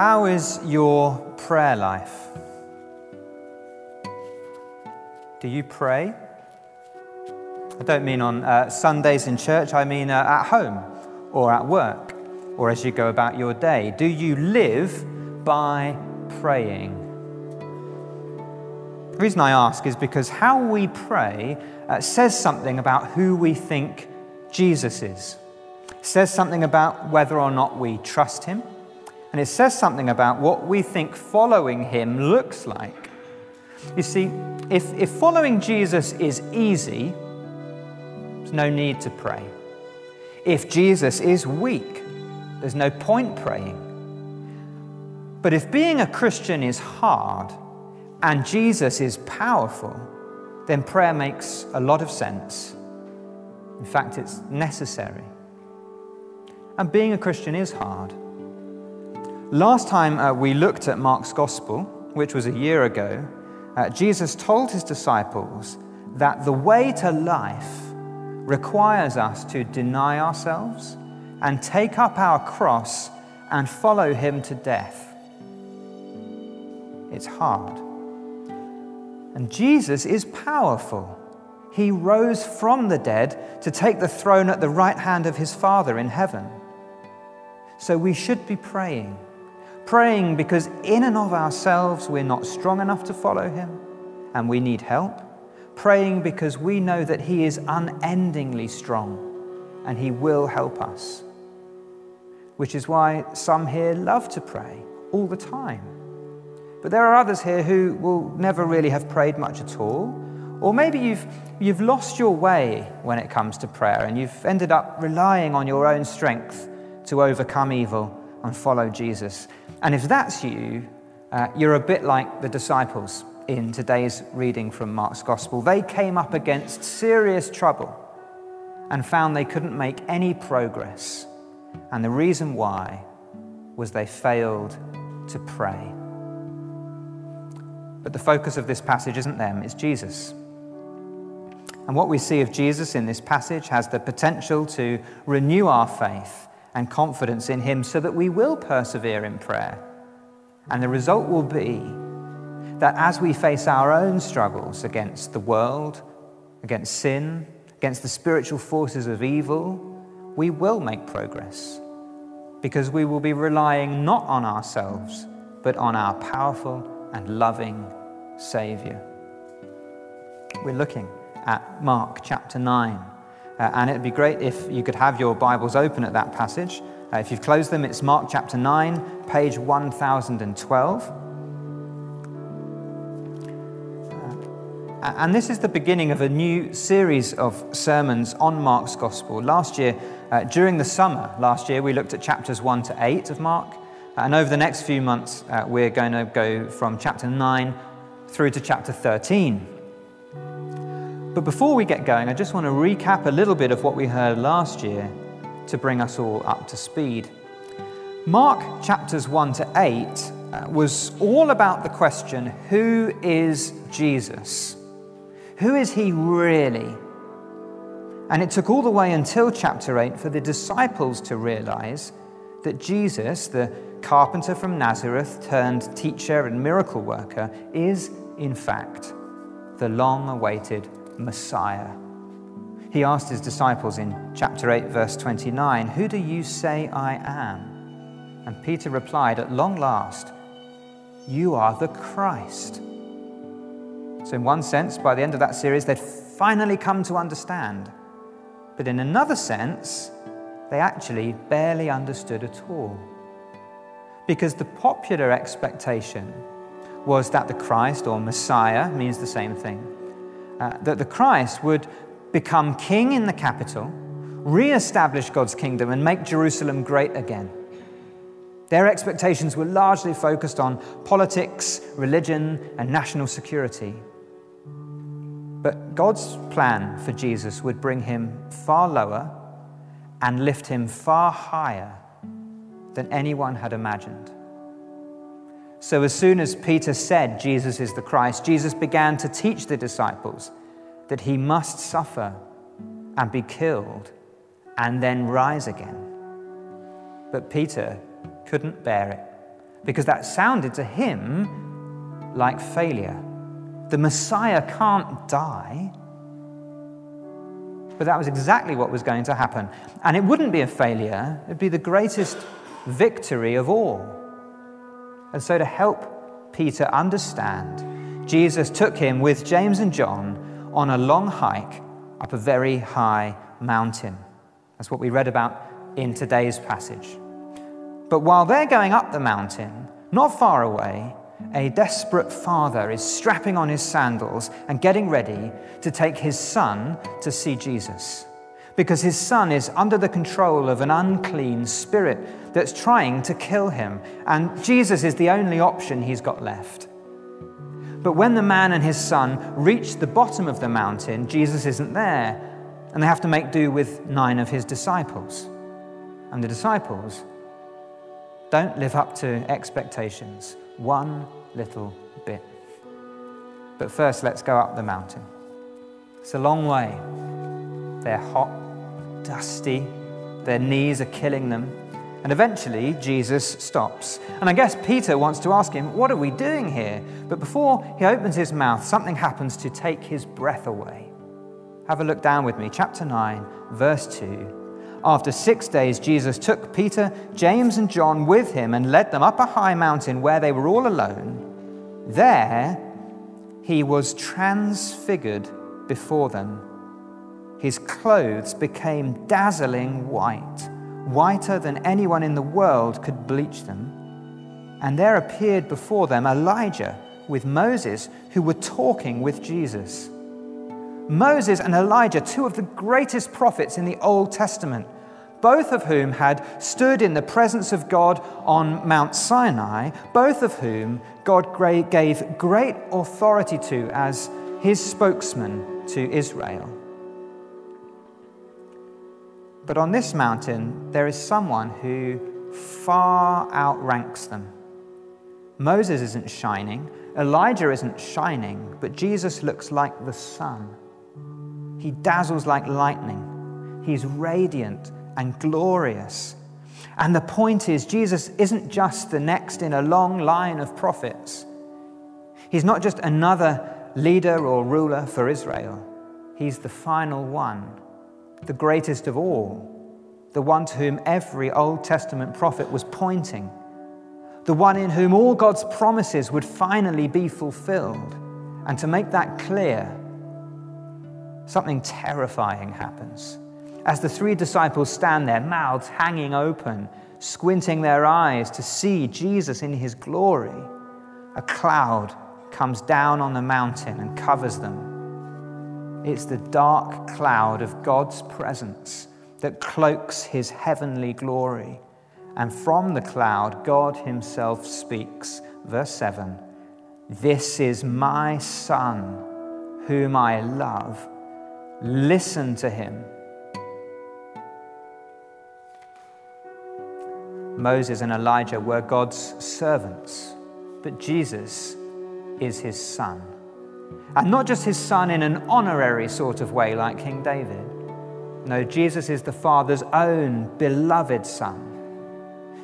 How is your prayer life? Do you pray? I don't mean on uh, Sundays in church, I mean uh, at home or at work or as you go about your day. Do you live by praying? The reason I ask is because how we pray uh, says something about who we think Jesus is. It says something about whether or not we trust him. And it says something about what we think following him looks like. You see, if, if following Jesus is easy, there's no need to pray. If Jesus is weak, there's no point praying. But if being a Christian is hard and Jesus is powerful, then prayer makes a lot of sense. In fact, it's necessary. And being a Christian is hard. Last time uh, we looked at Mark's Gospel, which was a year ago, uh, Jesus told his disciples that the way to life requires us to deny ourselves and take up our cross and follow him to death. It's hard. And Jesus is powerful. He rose from the dead to take the throne at the right hand of his Father in heaven. So we should be praying praying because in and of ourselves we're not strong enough to follow him and we need help. Praying because we know that he is unendingly strong and he will help us. Which is why some here love to pray all the time. But there are others here who will never really have prayed much at all. Or maybe you've, you've lost your way when it comes to prayer and you've ended up relying on your own strength to overcome evil and follow Jesus. And if that's you, uh, you're a bit like the disciples in today's reading from Mark's Gospel. They came up against serious trouble and found they couldn't make any progress. And the reason why was they failed to pray. But the focus of this passage isn't them, it's Jesus. And what we see of Jesus in this passage has the potential to renew our faith and confidence in Him so that we will persevere in prayer. And the result will be that as we face our own struggles against the world, against sin, against the spiritual forces of evil, we will make progress because we will be relying not on ourselves, but on our powerful and loving Savior. We're looking at Mark chapter 9. Uh, and it'd be great if you could have your Bibles open at that passage. Uh, if you've closed them, it's Mark chapter 9, page 1012. Uh, and this is the beginning of a new series of sermons on Mark's Gospel. Last year, uh, during the summer, last year, we looked at chapters 1 to 8 of Mark. And over the next few months, uh, we're going to go from chapter 9 through to chapter 13. But before we get going, I just want to recap a little bit of what we heard last year to bring us all up to speed. Mark chapters 1 to 8 uh, was all about the question who is Jesus? Who is he really? And it took all the way until chapter 8 for the disciples to realize that Jesus, the carpenter from Nazareth turned teacher and miracle worker, is in fact the long awaited Messiah. He asked his disciples in chapter 8, verse 29, Who do you say I am? And Peter replied, At long last, you are the Christ. So, in one sense, by the end of that series, they'd finally come to understand. But in another sense, they actually barely understood at all. Because the popular expectation was that the Christ or Messiah means the same thing uh, that the Christ would become king in the capital, re-establish God's kingdom, and make Jerusalem great again. Their expectations were largely focused on politics, religion, and national security. But God's plan for Jesus would bring him far lower and lift him far higher than anyone had imagined. So, as soon as Peter said Jesus is the Christ, Jesus began to teach the disciples that he must suffer and be killed and then rise again. But Peter couldn't bear it. because that sounded to him like failure. The Messiah can't die. But that was exactly what was going to happen. And it wouldn't be a failure, it'd be the greatest victory of all. And so, to help Peter understand, Jesus took him with James and John on a long hike up a very high mountain. That's what we read about in today's passage. But while they're going up the mountain, not far away, a desperate father is strapping on his sandals and getting ready to take his son to see Jesus. Because his son is under the control of an unclean spirit that's trying to kill him, and Jesus is the only option he's got left. But when the man and his son reach the bottom of the mountain, Jesus isn't there, and they have to make do with nine of his disciples. And the disciples don't live up to expectations one little bit. But first, let's go up the mountain. It's a long way. They're hot, dusty, their knees are killing them. And eventually, Jesus stops. And I guess Peter wants to ask him, What are we doing here? But before he opens his mouth, something happens to take his breath away. Have a look down with me, chapter 9, verse 2. After six days, Jesus took Peter, James, and John with him and led them up a high mountain where they were all alone. There, he was transfigured before them. His clothes became dazzling white, whiter than anyone in the world could bleach them. And there appeared before them Elijah with Moses, who were talking with Jesus. Moses and Elijah, two of the greatest prophets in the Old Testament, both of whom had stood in the presence of God on Mount Sinai, both of whom God gave great authority to as his spokesman to Israel. But on this mountain, there is someone who far outranks them. Moses isn't shining, Elijah isn't shining, but Jesus looks like the sun. He dazzles like lightning. He's radiant and glorious. And the point is, Jesus isn't just the next in a long line of prophets. He's not just another leader or ruler for Israel. He's the final one, the greatest of all, the one to whom every Old Testament prophet was pointing, the one in whom all God's promises would finally be fulfilled. And to make that clear, something terrifying happens. As the three disciples stand there, mouths hanging open, squinting their eyes to see Jesus in his glory, a cloud comes down on the mountain and covers them. It's the dark cloud of God's presence that cloaks his heavenly glory. And from the cloud, God himself speaks. Verse 7 This is my Son, whom I love Listen to him. Moses and Elijah were God's servants, but Jesus is his son. And not just his son in an honorary sort of way like King David. No, Jesus is the Father's own beloved son.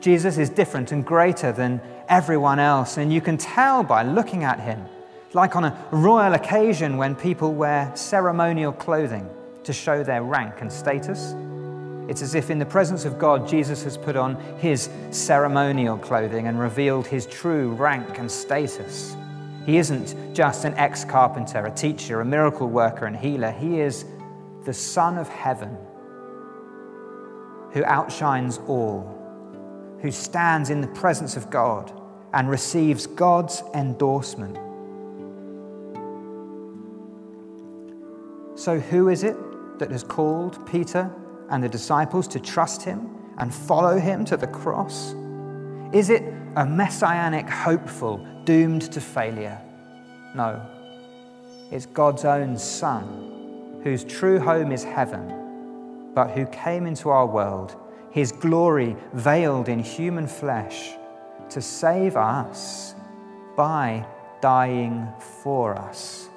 Jesus is different and greater than everyone else, and you can tell by looking at him like on a royal occasion when people wear ceremonial clothing to show their rank and status. It's as if in the presence of God, Jesus has put on his ceremonial clothing and revealed his true rank and status. He isn't just an ex carpenter, a teacher, a miracle worker, and healer. He is the Son of heaven who outshines all, who stands in the presence of God and receives God's endorsement. So, who is it that has called Peter and the disciples to trust him and follow him to the cross? Is it a messianic hopeful doomed to failure? No. It's God's own Son, whose true home is heaven, but who came into our world, his glory veiled in human flesh, to save us by dying for us.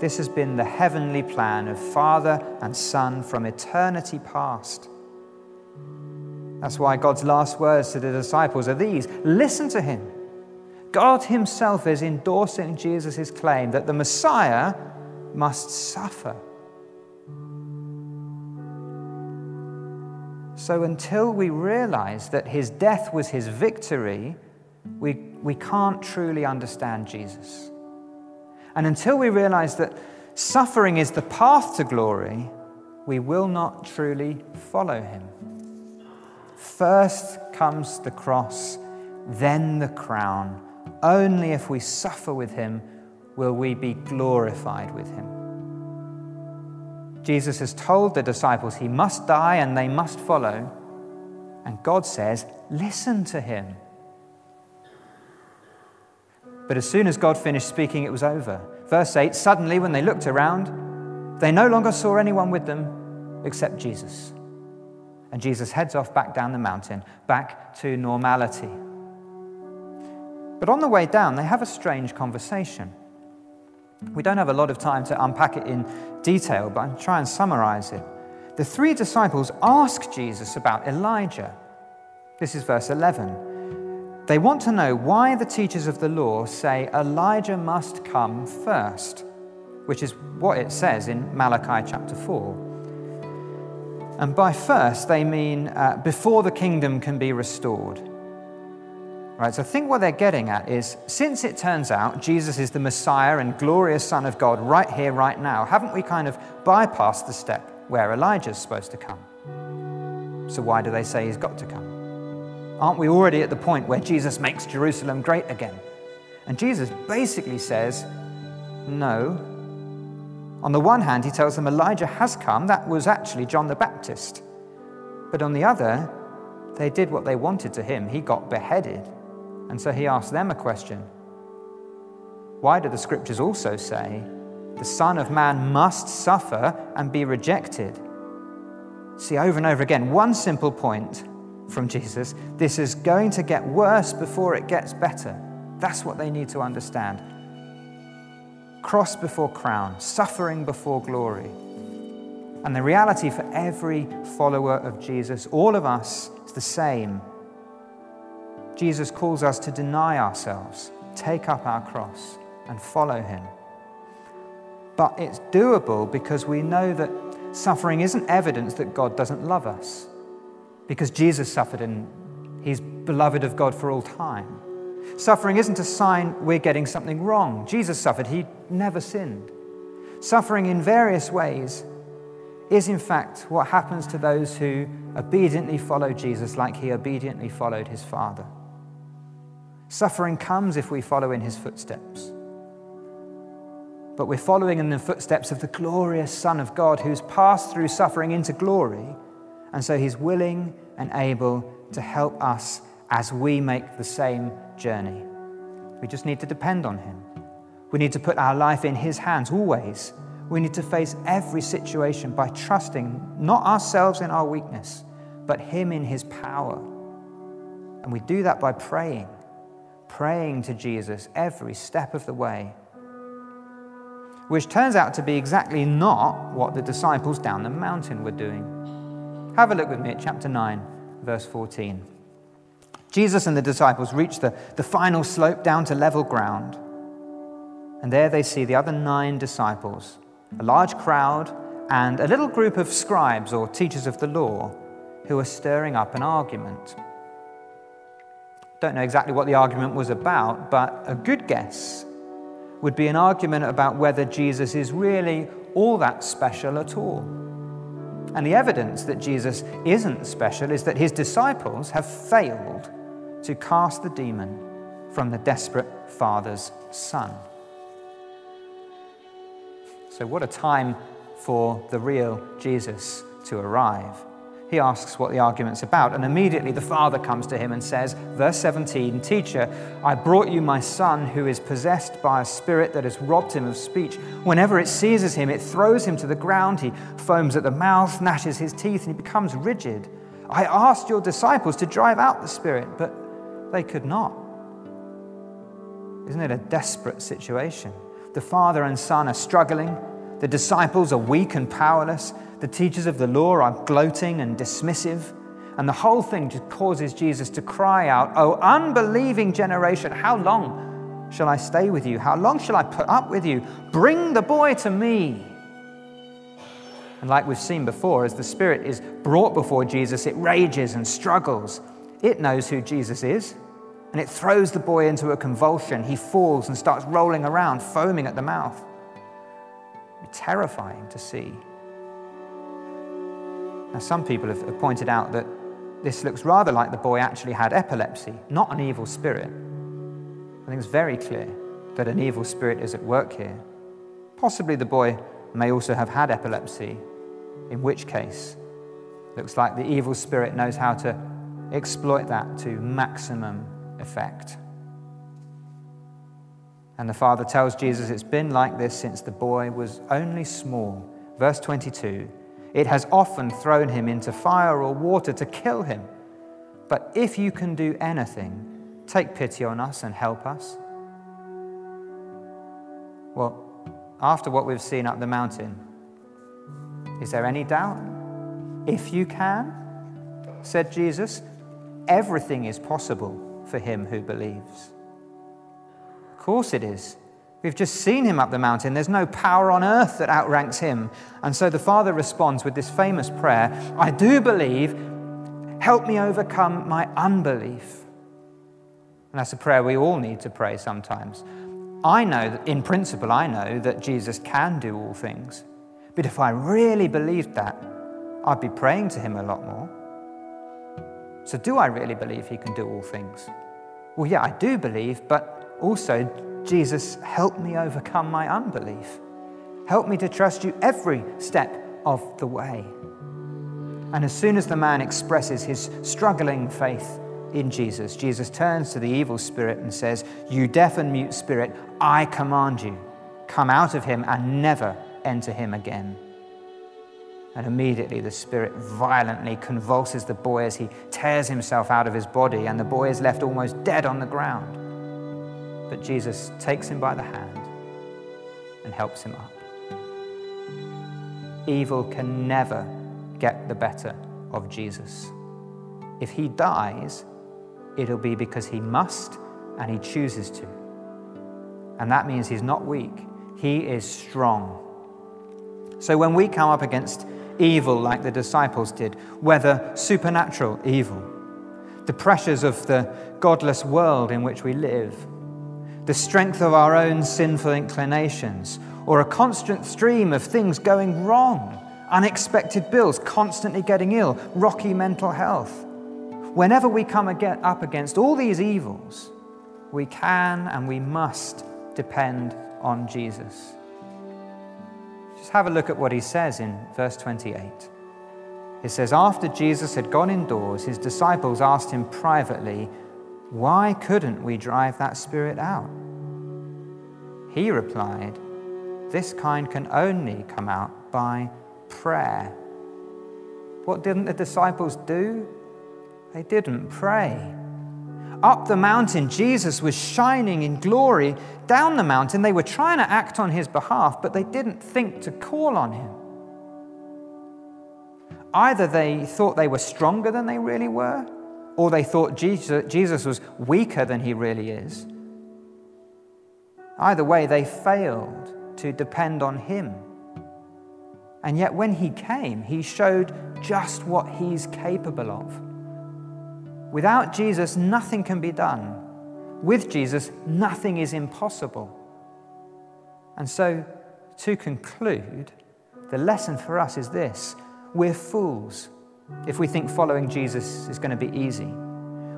This has been the heavenly plan of Father and Son from eternity past. That's why God's last words to the disciples are these listen to him. God himself is endorsing Jesus' claim that the Messiah must suffer. So until we realize that his death was his victory, we, we can't truly understand Jesus. And until we realize that suffering is the path to glory, we will not truly follow him. First comes the cross, then the crown. Only if we suffer with him will we be glorified with him. Jesus has told the disciples he must die and they must follow. And God says, listen to him. But as soon as God finished speaking, it was over. Verse 8 Suddenly, when they looked around, they no longer saw anyone with them except Jesus. And Jesus heads off back down the mountain, back to normality. But on the way down, they have a strange conversation. We don't have a lot of time to unpack it in detail, but I'll try and summarize it. The three disciples ask Jesus about Elijah. This is verse 11. They want to know why the teachers of the law say Elijah must come first, which is what it says in Malachi chapter 4. And by first, they mean uh, before the kingdom can be restored. Right, so I think what they're getting at is since it turns out Jesus is the Messiah and glorious Son of God right here, right now, haven't we kind of bypassed the step where Elijah's supposed to come? So why do they say he's got to come? Aren't we already at the point where Jesus makes Jerusalem great again? And Jesus basically says, no. On the one hand, he tells them Elijah has come. That was actually John the Baptist. But on the other, they did what they wanted to him. He got beheaded. And so he asked them a question Why do the scriptures also say the Son of Man must suffer and be rejected? See, over and over again, one simple point from Jesus this is going to get worse before it gets better. That's what they need to understand. Cross before crown, suffering before glory. And the reality for every follower of Jesus, all of us, is the same. Jesus calls us to deny ourselves, take up our cross, and follow him. But it's doable because we know that suffering isn't evidence that God doesn't love us. Because Jesus suffered and he's beloved of God for all time. Suffering isn't a sign we're getting something wrong. Jesus suffered, he never sinned. Suffering in various ways is, in fact, what happens to those who obediently follow Jesus like he obediently followed his Father. Suffering comes if we follow in his footsteps. But we're following in the footsteps of the glorious Son of God who's passed through suffering into glory. And so he's willing and able to help us as we make the same journey. We just need to depend on him. We need to put our life in his hands always. We need to face every situation by trusting not ourselves in our weakness, but him in his power. And we do that by praying praying to Jesus every step of the way. Which turns out to be exactly not what the disciples down the mountain were doing. Have a look with me at chapter 9, verse 14. Jesus and the disciples reach the, the final slope down to level ground. And there they see the other nine disciples, a large crowd, and a little group of scribes or teachers of the law who are stirring up an argument. Don't know exactly what the argument was about, but a good guess would be an argument about whether Jesus is really all that special at all. And the evidence that Jesus isn't special is that his disciples have failed to cast the demon from the desperate father's son. So, what a time for the real Jesus to arrive he asks what the argument's about. And immediately the father comes to him and says, verse 17, Teacher, I brought you my son who is possessed by a spirit that has robbed him of speech. Whenever it seizes him, it throws him to the ground. He foams at the mouth, gnashes his teeth, and he becomes rigid. I asked your disciples to drive out the spirit, but they could not. Isn't it a desperate situation? The father and son are struggling. The disciples are weak and powerless. The teachers of the law are gloating and dismissive. And the whole thing just causes Jesus to cry out, Oh, unbelieving generation, how long shall I stay with you? How long shall I put up with you? Bring the boy to me. And like we've seen before, as the Spirit is brought before Jesus, it rages and struggles. It knows who Jesus is, and it throws the boy into a convulsion. He falls and starts rolling around, foaming at the mouth. Terrifying to see. Now, some people have pointed out that this looks rather like the boy actually had epilepsy, not an evil spirit. I think it's very clear that an evil spirit is at work here. Possibly the boy may also have had epilepsy in which case, looks like the evil spirit knows how to exploit that to maximum effect. And the father tells Jesus it's been like this since the boy was only small. Verse 22 It has often thrown him into fire or water to kill him. But if you can do anything, take pity on us and help us. Well, after what we've seen up the mountain, is there any doubt? If you can, said Jesus, everything is possible for him who believes. Of course it is. We've just seen him up the mountain. There's no power on earth that outranks him. And so the Father responds with this famous prayer I do believe, help me overcome my unbelief. And that's a prayer we all need to pray sometimes. I know that, in principle, I know that Jesus can do all things. But if I really believed that, I'd be praying to him a lot more. So, do I really believe he can do all things? Well, yeah, I do believe, but also, Jesus, help me overcome my unbelief. Help me to trust you every step of the way. And as soon as the man expresses his struggling faith in Jesus, Jesus turns to the evil spirit and says, You deaf and mute spirit, I command you, come out of him and never enter him again. And immediately the Spirit violently convulses the boy as he tears himself out of his body, and the boy is left almost dead on the ground. But Jesus takes him by the hand and helps him up. Evil can never get the better of Jesus. If he dies, it'll be because he must and he chooses to. And that means he's not weak, he is strong. So when we come up against evil like the disciples did, whether supernatural evil, the pressures of the godless world in which we live, the strength of our own sinful inclinations, or a constant stream of things going wrong, unexpected bills, constantly getting ill, rocky mental health. Whenever we come up against all these evils, we can and we must depend on Jesus. Just have a look at what he says in verse 28. It says, After Jesus had gone indoors, his disciples asked him privately, Why couldn't we drive that spirit out? He replied, This kind can only come out by prayer. What didn't the disciples do? They didn't pray. Up the mountain, Jesus was shining in glory. Down the mountain, they were trying to act on his behalf, but they didn't think to call on him. Either they thought they were stronger than they really were, or they thought Jesus was weaker than he really is. Either way, they failed to depend on him. And yet, when he came, he showed just what he's capable of. Without Jesus, nothing can be done. With Jesus, nothing is impossible. And so, to conclude, the lesson for us is this we're fools if we think following Jesus is going to be easy.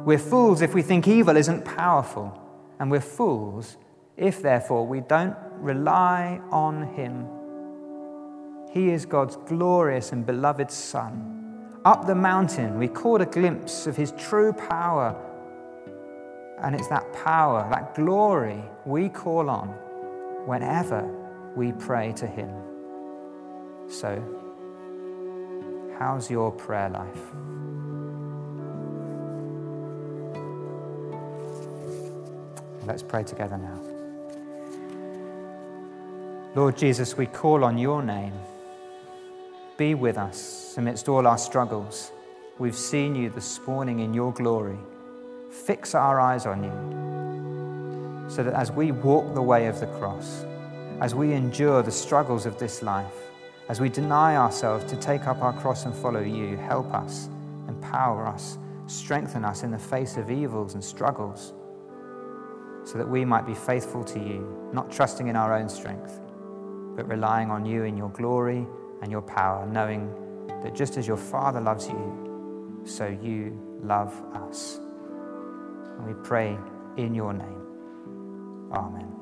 We're fools if we think evil isn't powerful. And we're fools if, therefore, we don't rely on Him. He is God's glorious and beloved Son up the mountain, we caught a glimpse of his true power. And it's that power, that glory we call on whenever we pray to him. So, how's your prayer life? Let's pray together now. Lord Jesus, we call on your name be with us amidst all our struggles. we've seen you this morning in your glory. Fix our eyes on you so that as we walk the way of the cross, as we endure the struggles of this life, as we deny ourselves to take up our cross and follow you, help us, empower us, strengthen us in the face of evils and struggles, so that we might be faithful to you, not trusting in our own strength, but relying on you in your glory and your power, knowing that just as your Father loves you, so you love us. And we pray in your name. Amen.